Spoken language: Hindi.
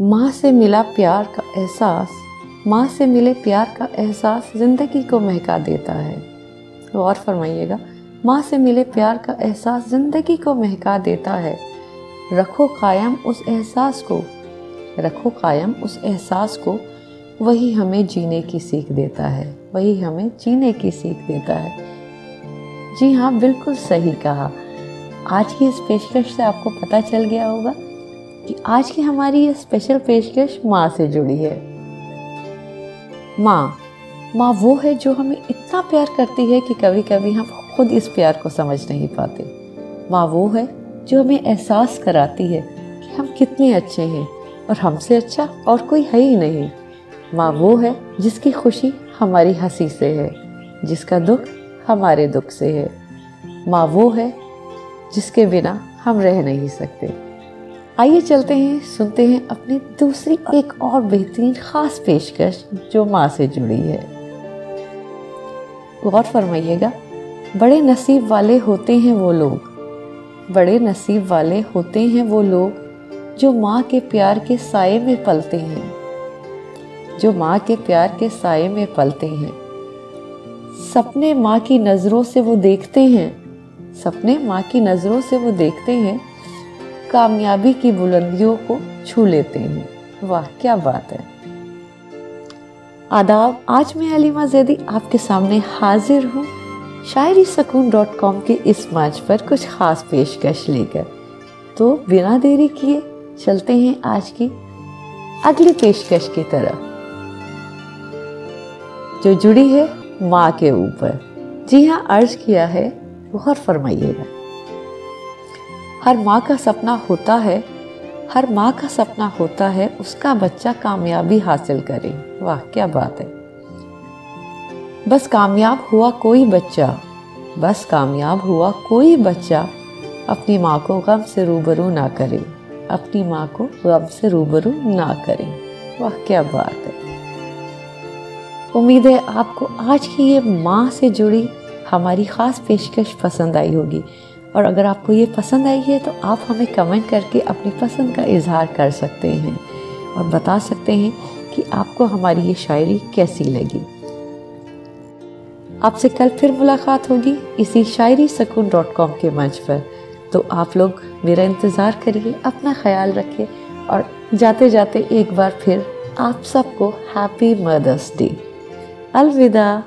माँ से मिला प्यार का एहसास, माँ से मिले प्यार का एहसास ज़िंदगी को महका देता है। तो और फरमाइएगा, माँ से मिले प्यार का एहसास ज़िंदगी को महका देता है। रखो कायम उस एहसास को, रखो कायम उस एहसास को, वही हमें जीने की सीख देता है, वही हमें जीने की सीख देता है। जी हाँ बिल्कुल सही कहा। आज की इस पेशकश से आपको पता चल गया होगा कि आज की हमारी ये स्पेशल पेशकश माँ से जुड़ी है। माँ माँ वो है जो हमें इतना प्यार करती है कि कभी कभी हम खुद इस प्यार को समझ नहीं पाते। माँ वो है जो हमें एहसास कराती है कि हम कितने अच्छे हैं और हमसे अच्छा और कोई है ही नहीं। माँ वो है जिसकी खुशी हमारी हँसी से है, जिसका दुख हमारे दुख से है। माँ वो है जिसके बिना हम रह नहीं सकते। आइए चलते हैं, सुनते हैं अपनी दूसरी एक और बेहतरीन खास पेशकश जो माँ से जुड़ी है। गौर फरमाइएगा, बड़े नसीब वाले होते हैं वो लोग। बड़े नसीब वाले होते हैं वो लोग जो माँ के प्यार के साय में पलते हैं। जो माँ के प्यार के साय में पलते हैं। सपने माँ की नज़रों से वो देखते हैं। सपने माँ की नज़रों से वो देखते हैं। कामयाबी की बुलंदियों को छू लेते हैं। वाह, क्या बात है। आदाब, आज मैं अलीमा जैदी आपके सामने हाजिर हूँ। शायरी सकून डॉट कॉम के इस मंच पर कुछ ख़ास पेशकश लेकर। तो बिना देरी किए चलते हैं आज की अगली पेशकश की तरफ़। जो जुड़ी है माँ के ऊपर। जी हाँ अर्ज़ किया है गौर फरमाइएगा। हर माँ का सपना होता है, हर माँ का सपना होता है, उसका बच्चा कामयाबी हासिल करे। वाह, क्या बात है। बस कामयाब हुआ कोई बच्चा, बस कामयाब हुआ कोई बच्चा अपनी माँ को गम से रूबरू ना करे, अपनी माँ को गम से रूबरू ना करे। वाह, क्या बात है। उम्मीद है आपको आज की ये माँ से जुड़ी हमारी ख़ास पेशकश पसंद आई होगी। और अगर आपको ये पसंद आई है तो आप हमें कमेंट करके अपनी पसंद का इजहार कर सकते हैं और बता सकते हैं कि आपको हमारी ये शायरी कैसी लगी। आपसे कल फिर मुलाकात होगी इसी शायरी सकून डॉट कॉम के मंच पर। तो आप लोग मेरा इंतज़ार करिए, अपना ख्याल रखिए और जाते जाते एक बार फिर आप सबको हैप्पी मदर्स डे अलविदा।